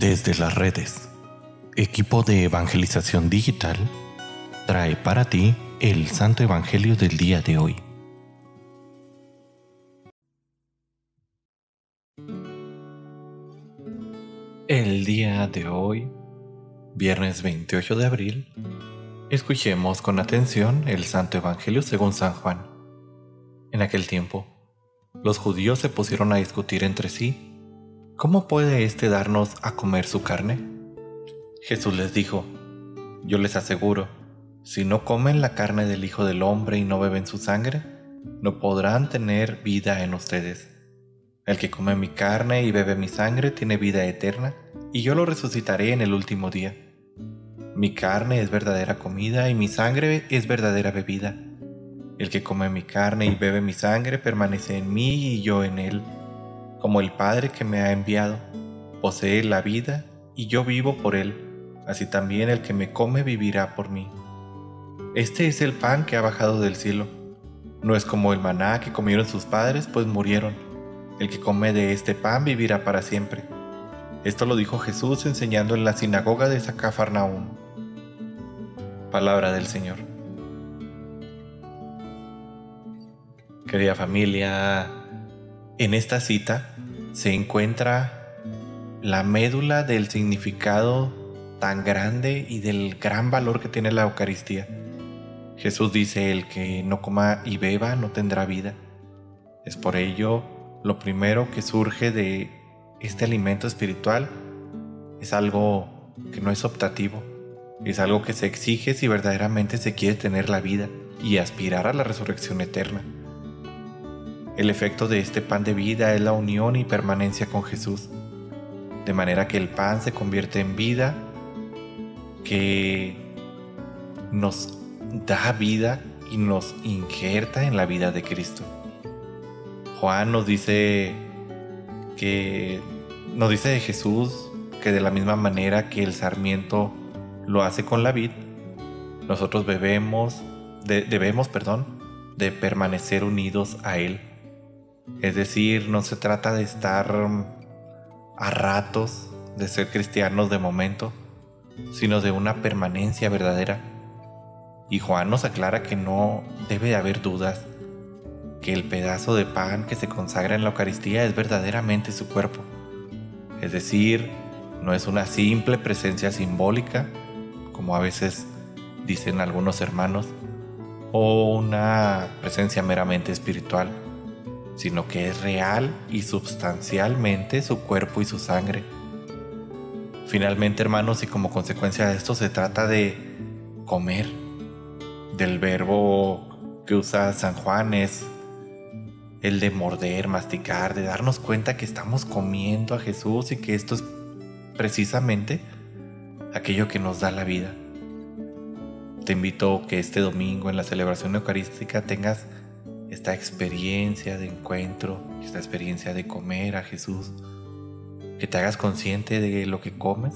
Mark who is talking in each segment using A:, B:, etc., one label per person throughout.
A: Desde las redes, equipo de evangelización digital trae para ti el Santo Evangelio del día de hoy. El día de hoy, viernes 28 de abril, escuchemos con atención el Santo Evangelio según San Juan. En aquel tiempo, los judíos se pusieron a discutir entre sí, ¿cómo puede éste darnos a comer su carne? Jesús les dijo, yo les aseguro, si no comen la carne del Hijo del Hombre y no beben su sangre, no podrán tener vida en ustedes. El que come mi carne y bebe mi sangre tiene vida eterna, y yo lo resucitaré en el último día. Mi carne es verdadera comida y mi sangre es verdadera bebida. El que come mi carne y bebe mi sangre permanece en mí y yo en él. Como el Padre que me ha enviado, posee la vida y yo vivo por él, así también el que me come vivirá por mí. Este es el pan que ha bajado del cielo. No es como el maná que comieron sus padres, pues murieron. El que come de este pan vivirá para siempre. Esto lo dijo Jesús enseñando en la sinagoga de Zacafarnaúm. Palabra del Señor. Querida familia, en esta cita se encuentra la médula del significado tan grande y del gran valor que tiene la Eucaristía. Jesús dice, el que no coma y beba no tendrá vida. Es por ello lo primero que surge de este alimento espiritual es algo que no es optativo, es algo que se exige si verdaderamente se quiere tener la vida y aspirar a la resurrección eterna. El efecto de este pan de vida es la unión y permanencia con Jesús, de manera que el pan se convierte en vida que nos da vida y nos injerta en la vida de Cristo. Juan nos dice que nos dice de Jesús que de la misma manera que el sarmiento lo hace con la vid, nosotros bebemos, debemos, perdón, de permanecer unidos a él es decir, no se trata de estar a ratos, de ser cristianos de momento, sino de una permanencia verdadera. Y Juan nos aclara que no debe de haber dudas, que el pedazo de pan que se consagra en la Eucaristía es verdaderamente su cuerpo. Es decir, no es una simple presencia simbólica, como a veces dicen algunos hermanos, o una presencia meramente espiritual sino que es real y sustancialmente su cuerpo y su sangre. Finalmente, hermanos, y como consecuencia de esto se trata de comer, del verbo que usa San Juan es el de morder, masticar, de darnos cuenta que estamos comiendo a Jesús y que esto es precisamente aquello que nos da la vida. Te invito que este domingo en la celebración eucarística tengas esta experiencia de encuentro, esta experiencia de comer a Jesús, que te hagas consciente de lo que comes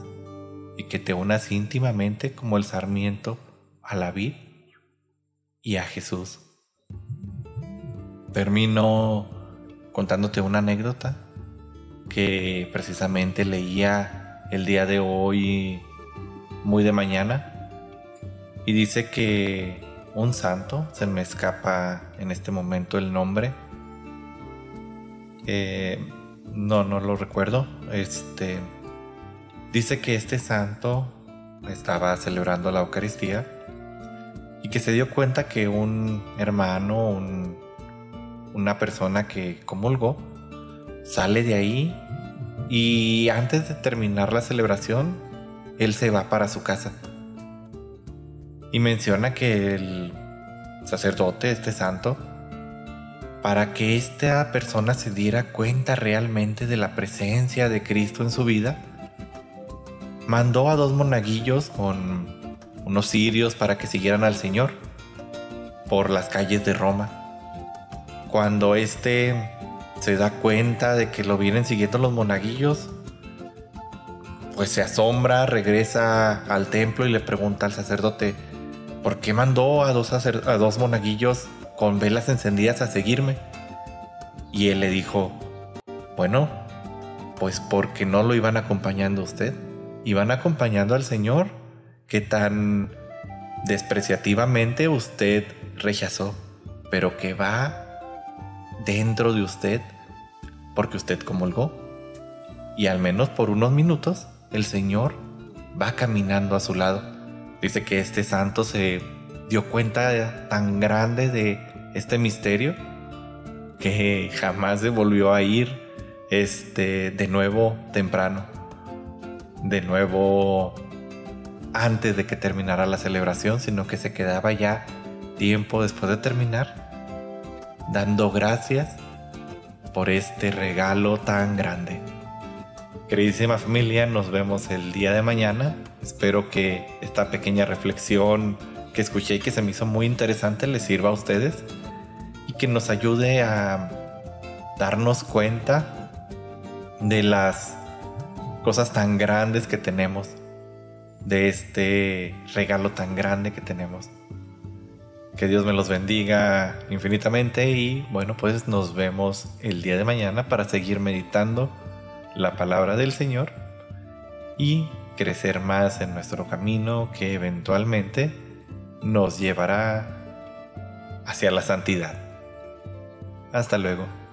A: y que te unas íntimamente como el sarmiento a la vid y a Jesús. Termino contándote una anécdota que precisamente leía el día de hoy muy de mañana y dice que un santo, se me escapa en este momento el nombre. Eh, no, no lo recuerdo. Este dice que este santo estaba celebrando la Eucaristía y que se dio cuenta que un hermano, una persona que comulgó, sale de ahí y antes de terminar la celebración, él se va para su casa y menciona que el sacerdote, este santo, para que esta persona se diera cuenta realmente de la presencia de Cristo en su vida, mandó a dos monaguillos con unos cirios para que siguieran al Señor por las calles de Roma. Cuando éste se da cuenta de que lo vienen siguiendo los monaguillos, pues se asombra, regresa al templo y le pregunta al sacerdote, ¿por qué mandó a dos, monaguillos con velas encendidas a seguirme? Y él le dijo, bueno, Pues porque no lo iban acompañando a usted, iban acompañando al Señor que tan despreciativamente usted rechazó, pero que va dentro de usted porque usted comulgó. Y al menos por unos minutos el Señor va caminando a su lado. Dice que este santo se dio cuenta tan grande de este misterio que jamás se volvió a ir este, de nuevo temprano. De nuevo antes de que terminara la celebración, sino que se quedaba ya tiempo después de terminar dando gracias por este regalo tan grande. Queridísima familia, nos vemos el día de mañana. Espero que esta pequeña reflexión que escuché y que se me hizo muy interesante les sirva a ustedes y que nos ayude a darnos cuenta de las cosas tan grandes que tenemos, de este regalo tan grande que tenemos. Que Dios me los bendiga infinitamente y bueno, pues nos vemos el día de mañana para seguir meditando la palabra del Señor y crecer más en nuestro camino que eventualmente nos llevará hacia la santidad. Hasta luego.